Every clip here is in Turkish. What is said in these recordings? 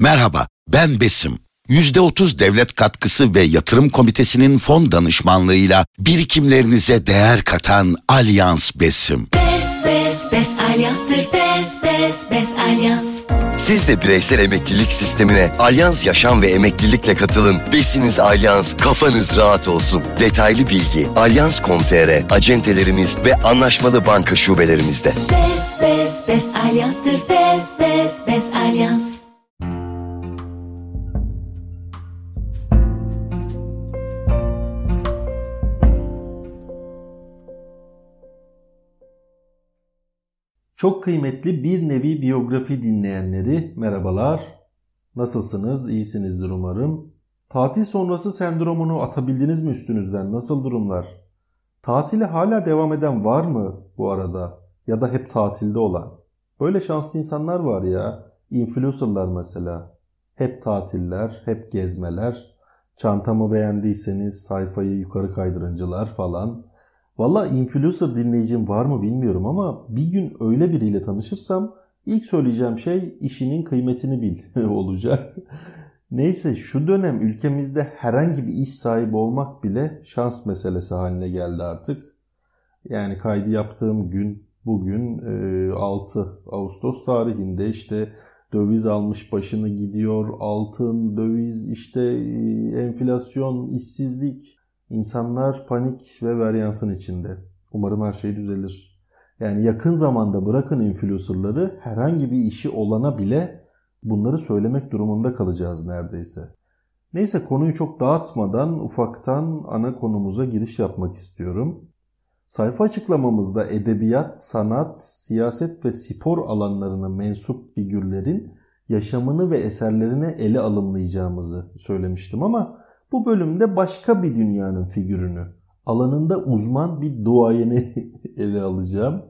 Merhaba, ben Besim. %30 devlet katkısı ve yatırım komitesinin fon danışmanlığıyla birikimlerinize değer katan Alyans Besim. Bes bes bes alyanstır bes bes bes alyans. Siz de bireysel emeklilik sistemine Alyans Yaşam ve Emeklilikle katılın. Besiniz Alyans, kafanız rahat olsun. Detaylı bilgi alyans.com.tr, acentelerimiz ve anlaşmalı banka şubelerimizde. Bes bes bes alyanstır bes bes bes alyans. Çok kıymetli bir nevi biyografi dinleyenleri merhabalar. Nasılsınız? İyisinizdir umarım. Tatil sonrası sendromunu atabildiniz mi üstünüzden? Nasıl durumlar? Tatile hala devam eden var mı bu arada? Ya da hep tatilde olan? Böyle şanslı insanlar var ya. Influencerlar mesela. Hep tatiller, hep gezmeler. Çantamı beğendiyseniz sayfayı yukarı kaydırıncılar falan. Valla influencer dinleyicim var mı bilmiyorum ama bir gün öyle biriyle tanışırsam ilk söyleyeceğim şey işinin kıymetini bil olacak. Neyse şu dönem ülkemizde herhangi bir iş sahibi olmak bile şans meselesi haline geldi artık. Yani kaydı yaptığım gün bugün 6 Ağustos tarihinde işte döviz almış başını gidiyor, altın, döviz, işte enflasyon, işsizlik, İnsanlar panik ve varyansın içinde. Umarım her şey düzelir. Yani yakın zamanda bırakın influencerları herhangi bir işi olana bile bunları söylemek durumunda kalacağız neredeyse. Neyse konuyu çok dağıtmadan ufaktan ana konumuza giriş yapmak istiyorum. Sayfa açıklamamızda edebiyat, sanat, siyaset ve spor alanlarına mensup figürlerin yaşamını ve eserlerine ele alımlayacağımızı söylemiştim ama bu bölümde başka bir dünyanın figürünü, alanında uzman bir duayeni ele alacağım.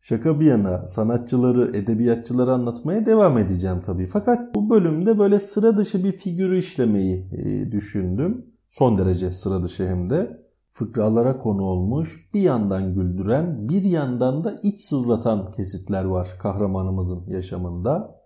Şaka bir yana sanatçıları, edebiyatçıları anlatmaya devam edeceğim tabii. Fakat bu bölümde böyle sıra dışı bir figürü işlemeyi e, düşündüm. Son derece sıra dışı hem de. Fıkralara konu olmuş, bir yandan güldüren, bir yandan da iç sızlatan kesitler var kahramanımızın yaşamında.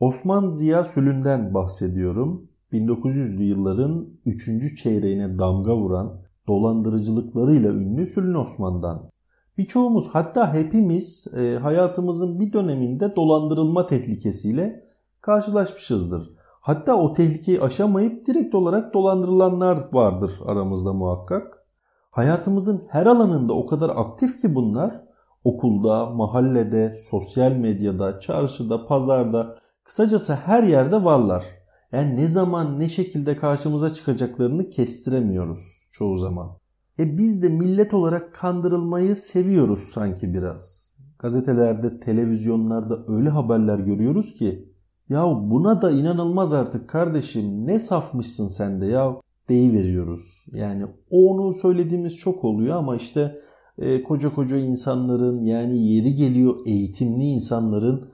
Osman Ziya Sülün'den bahsediyorum. 1900'lü yılların 3. çeyreğine damga vuran dolandırıcılıklarıyla ünlü Sülün Osman'dan. Birçoğumuz hatta hepimiz e, hayatımızın bir döneminde dolandırılma tehlikesiyle karşılaşmışızdır. Hatta o tehlikeyi aşamayıp direkt olarak dolandırılanlar vardır aramızda muhakkak. Hayatımızın her alanında o kadar aktif ki bunlar. Okulda, mahallede, sosyal medyada, çarşıda, pazarda, kısacası her yerde varlar. Yani ne zaman ne şekilde karşımıza çıkacaklarını kestiremiyoruz çoğu zaman. E biz de millet olarak kandırılmayı seviyoruz sanki biraz. Gazetelerde, televizyonlarda öyle haberler görüyoruz ki ya buna da inanılmaz artık kardeşim ne safmışsın sen de ya veriyoruz. Yani onu söylediğimiz çok oluyor ama işte e, koca koca insanların yani yeri geliyor eğitimli insanların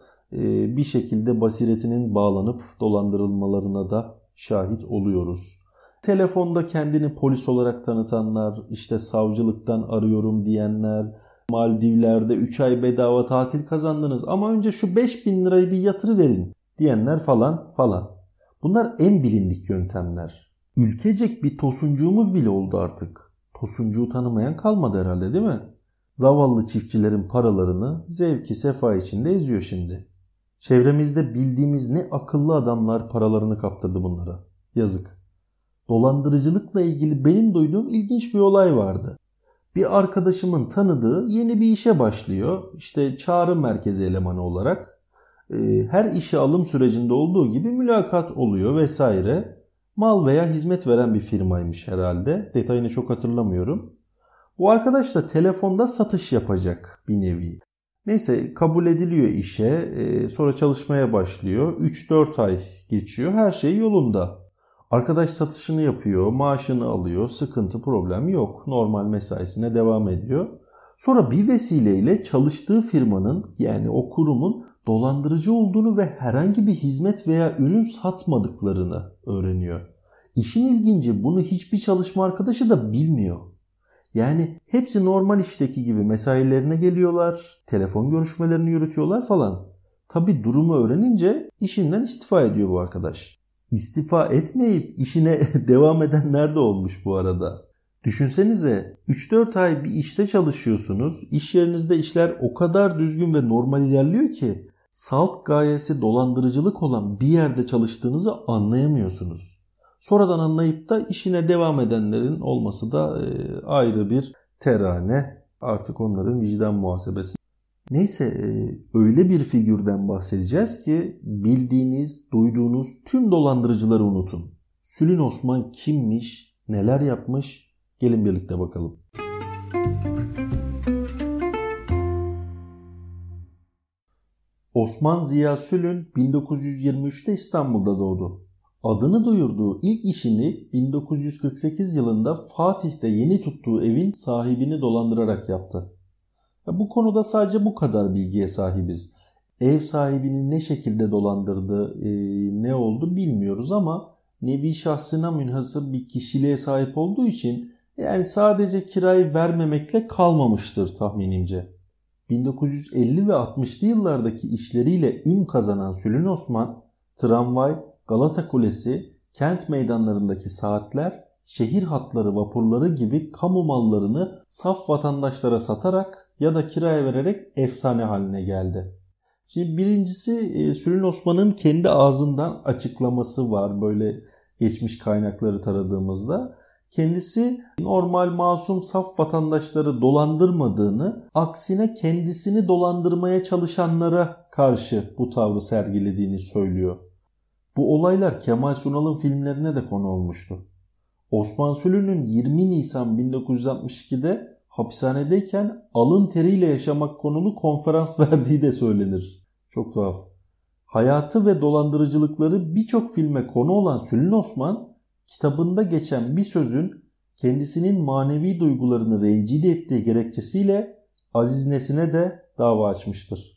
bir şekilde basiretinin bağlanıp dolandırılmalarına da şahit oluyoruz. Telefonda kendini polis olarak tanıtanlar, işte savcılıktan arıyorum diyenler, Maldivler'de 3 ay bedava tatil kazandınız ama önce şu 5000 lirayı bir yatırı verin diyenler falan falan. Bunlar en bilindik yöntemler. Ülkecek bir tosuncuğumuz bile oldu artık. Tosuncuğu tanımayan kalmadı herhalde değil mi? Zavallı çiftçilerin paralarını zevki sefa içinde eziyor şimdi. Çevremizde bildiğimiz ne akıllı adamlar paralarını kaptırdı bunlara. Yazık. Dolandırıcılıkla ilgili benim duyduğum ilginç bir olay vardı. Bir arkadaşımın tanıdığı yeni bir işe başlıyor. İşte çağrı merkezi elemanı olarak. Ee, her işe alım sürecinde olduğu gibi mülakat oluyor vesaire. Mal veya hizmet veren bir firmaymış herhalde. Detayını çok hatırlamıyorum. Bu arkadaş da telefonda satış yapacak bir nevi. Neyse kabul ediliyor işe. E, sonra çalışmaya başlıyor. 3-4 ay geçiyor. Her şey yolunda. Arkadaş satışını yapıyor, maaşını alıyor, sıkıntı problem yok. Normal mesaisine devam ediyor. Sonra bir vesileyle çalıştığı firmanın yani o kurumun dolandırıcı olduğunu ve herhangi bir hizmet veya ürün satmadıklarını öğreniyor. İşin ilginci bunu hiçbir çalışma arkadaşı da bilmiyor. Yani hepsi normal işteki gibi mesailerine geliyorlar, telefon görüşmelerini yürütüyorlar falan. Tabi durumu öğrenince işinden istifa ediyor bu arkadaş. İstifa etmeyip işine devam edenler de olmuş bu arada. Düşünsenize 3-4 ay bir işte çalışıyorsunuz. İş yerinizde işler o kadar düzgün ve normal ilerliyor ki salt gayesi dolandırıcılık olan bir yerde çalıştığınızı anlayamıyorsunuz. Sonradan anlayıp da işine devam edenlerin olması da e, ayrı bir terane. Artık onların vicdan muhasebesi. Neyse e, öyle bir figürden bahsedeceğiz ki bildiğiniz, duyduğunuz tüm dolandırıcıları unutun. Sülün Osman kimmiş, neler yapmış gelin birlikte bakalım. Osman Ziya Sülün 1923'te İstanbul'da doğdu. Adını duyurduğu ilk işini 1948 yılında Fatih'te yeni tuttuğu evin sahibini dolandırarak yaptı. Bu konuda sadece bu kadar bilgiye sahibiz. Ev sahibini ne şekilde dolandırdı, e, ne oldu bilmiyoruz ama nevi şahsına münhasır bir kişiliğe sahip olduğu için yani sadece kirayı vermemekle kalmamıştır tahminimce. 1950 ve 60'lı yıllardaki işleriyle ün kazanan Sülün Osman, tramvay, Galata Kulesi, kent meydanlarındaki saatler, şehir hatları vapurları gibi kamu mallarını saf vatandaşlara satarak ya da kiraya vererek efsane haline geldi. Şimdi birincisi e, Sülün Osman'ın kendi ağzından açıklaması var böyle geçmiş kaynakları taradığımızda. Kendisi normal masum saf vatandaşları dolandırmadığını, aksine kendisini dolandırmaya çalışanlara karşı bu tavrı sergilediğini söylüyor. Bu olaylar Kemal Sunal'ın filmlerine de konu olmuştu. Osman Sülü'nün 20 Nisan 1962'de hapishanedeyken alın teriyle yaşamak konulu konferans verdiği de söylenir. Çok tuhaf. Hayatı ve dolandırıcılıkları birçok filme konu olan Sülün Osman kitabında geçen bir sözün kendisinin manevi duygularını rencide ettiği gerekçesiyle Aziz Nesin'e de dava açmıştır.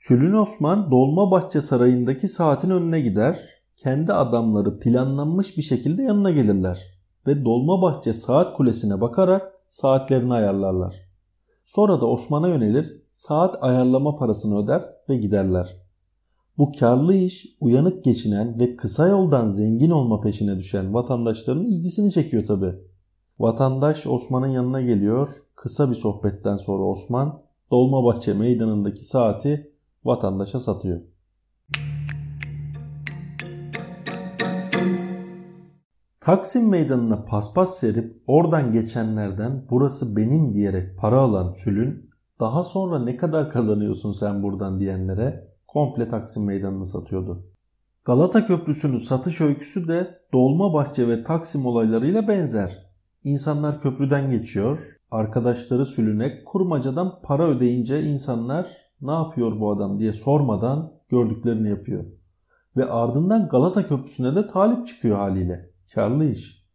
Sülün Osman Dolmabahçe Sarayı'ndaki saatin önüne gider. Kendi adamları planlanmış bir şekilde yanına gelirler ve Dolmabahçe Saat Kulesi'ne bakarak saatlerini ayarlarlar. Sonra da Osman'a yönelir, saat ayarlama parasını öder ve giderler. Bu karlı iş uyanık geçinen ve kısa yoldan zengin olma peşine düşen vatandaşların ilgisini çekiyor tabi. Vatandaş Osman'ın yanına geliyor. Kısa bir sohbetten sonra Osman Dolmabahçe meydanındaki saati vatandaşa satıyor. Taksim meydanına paspas serip oradan geçenlerden burası benim diyerek para alan Sülün daha sonra ne kadar kazanıyorsun sen buradan diyenlere komple Taksim Meydanı'nı satıyordu. Galata Köprüsü'nün satış öyküsü de Dolmabahçe ve Taksim olaylarıyla benzer. İnsanlar köprüden geçiyor, arkadaşları sülünek kurmacadan para ödeyince insanlar ne yapıyor bu adam diye sormadan gördüklerini yapıyor. Ve ardından Galata Köprüsü'ne de talip çıkıyor haliyle. Karlı iş.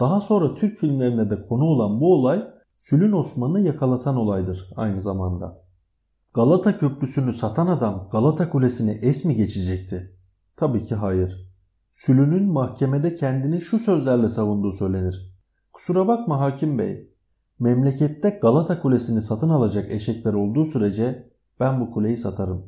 Daha sonra Türk filmlerine de konu olan bu olay Sülün Osman'ı yakalatan olaydır aynı zamanda. Galata Köprüsü'nü satan adam Galata Kulesi'ni es mi geçecekti? Tabii ki hayır. Sülünün mahkemede kendini şu sözlerle savunduğu söylenir. Kusura bakma hakim bey, memlekette Galata Kulesi'ni satın alacak eşekler olduğu sürece ben bu kuleyi satarım.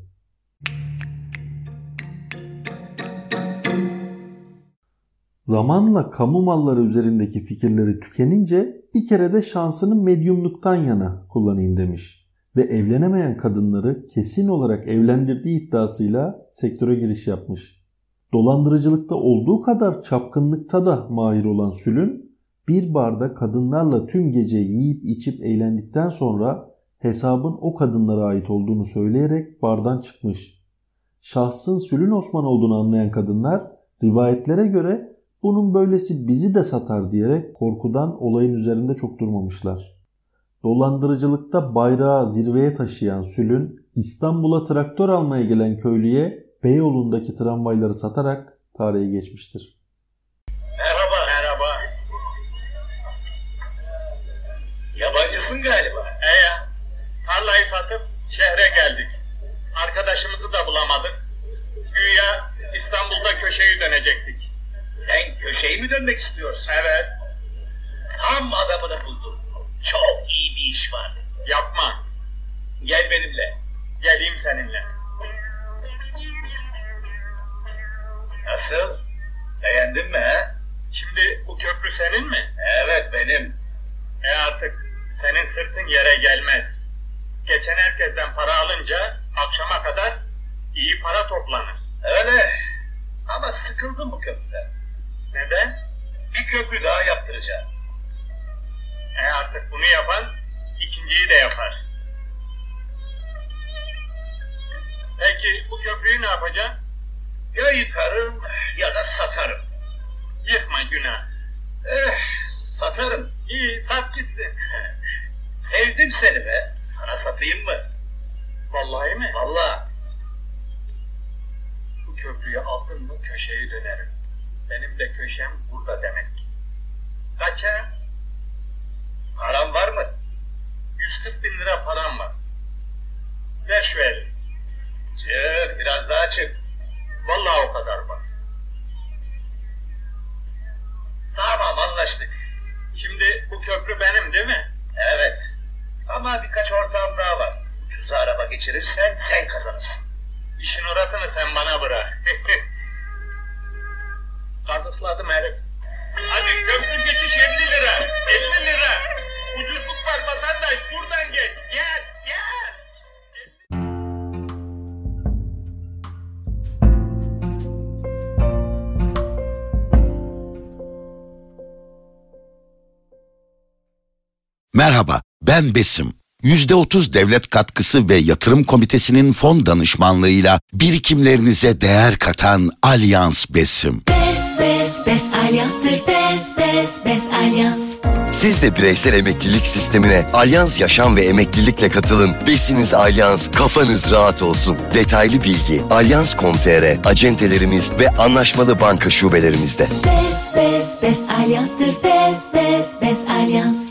Zamanla kamu malları üzerindeki fikirleri tükenince bir kere de şansını medyumluktan yana kullanayım demiş ve evlenemeyen kadınları kesin olarak evlendirdiği iddiasıyla sektöre giriş yapmış. Dolandırıcılıkta olduğu kadar çapkınlıkta da mahir olan Sülün bir barda kadınlarla tüm gece yiyip içip eğlendikten sonra hesabın o kadınlara ait olduğunu söyleyerek bardan çıkmış. Şahsın Sülün Osman olduğunu anlayan kadınlar rivayetlere göre bunun böylesi bizi de satar diyerek korkudan olayın üzerinde çok durmamışlar. Dolandırıcılıkta bayrağı zirveye taşıyan Sülün İstanbul'a traktör almaya gelen köylüye Beyoğlu'ndaki tramvayları satarak tarihe geçmiştir. Merhaba. Merhaba. Yabancısın galiba. E ya. Tarlayı satıp şehre geldik. Arkadaşımızı da bulamadık. Güya İstanbul'da köşeyi dönecektik. Sen köşeyi mi dönmek istiyorsun? Evet. Tam adamını buldum. Çok iyi bir iş var. Toplanır. Öyle. Ama sıkıldım bu köprüden. Neden? Bir köprü daha yaptıracağım. E artık bunu yapan ikinciyi de yapar. Peki bu köprüyü ne yapacaksın? Ya yıkarım ya da satarım. Yıkma günah. Eh, satarım. İyi sat gitsin. Sevdim seni be. Sana satayım mı? Vallahi mi? Vallahi. Köprüyü aldın mı köşeyi dönerim. Benim de köşem burada demek. Kaça? Param var mı? 140 bin lira param var. Ver. Çık biraz daha çık. Vallahi o kadar var. Tamam anlaştık. Şimdi bu köprü benim değil mi? Evet. Ama birkaç ortağım daha var. Ucuza araba geçirirsen sen kazanırsın. İşin orasını sen bana bırak. Kazıkladım herif. Hadi köprü geçiş 50 lira. 50 lira. Ucuzluk var vatandaş buradan geç. Gel gel. Merhaba, ben Besim. %30 devlet katkısı ve yatırım komitesinin fon danışmanlığıyla birikimlerinize değer katan Alyans Besim. Bes bes bes alyanstır bes bes bes alyans. Siz de bireysel emeklilik sistemine Alyans Yaşam ve Emeklilikle katılın. Besiniz Alyans, kafanız rahat olsun. Detaylı bilgi alyans.com.tr, acentelerimiz ve anlaşmalı banka şubelerimizde. Bes bes bes alyanstır bes bes bes alyans.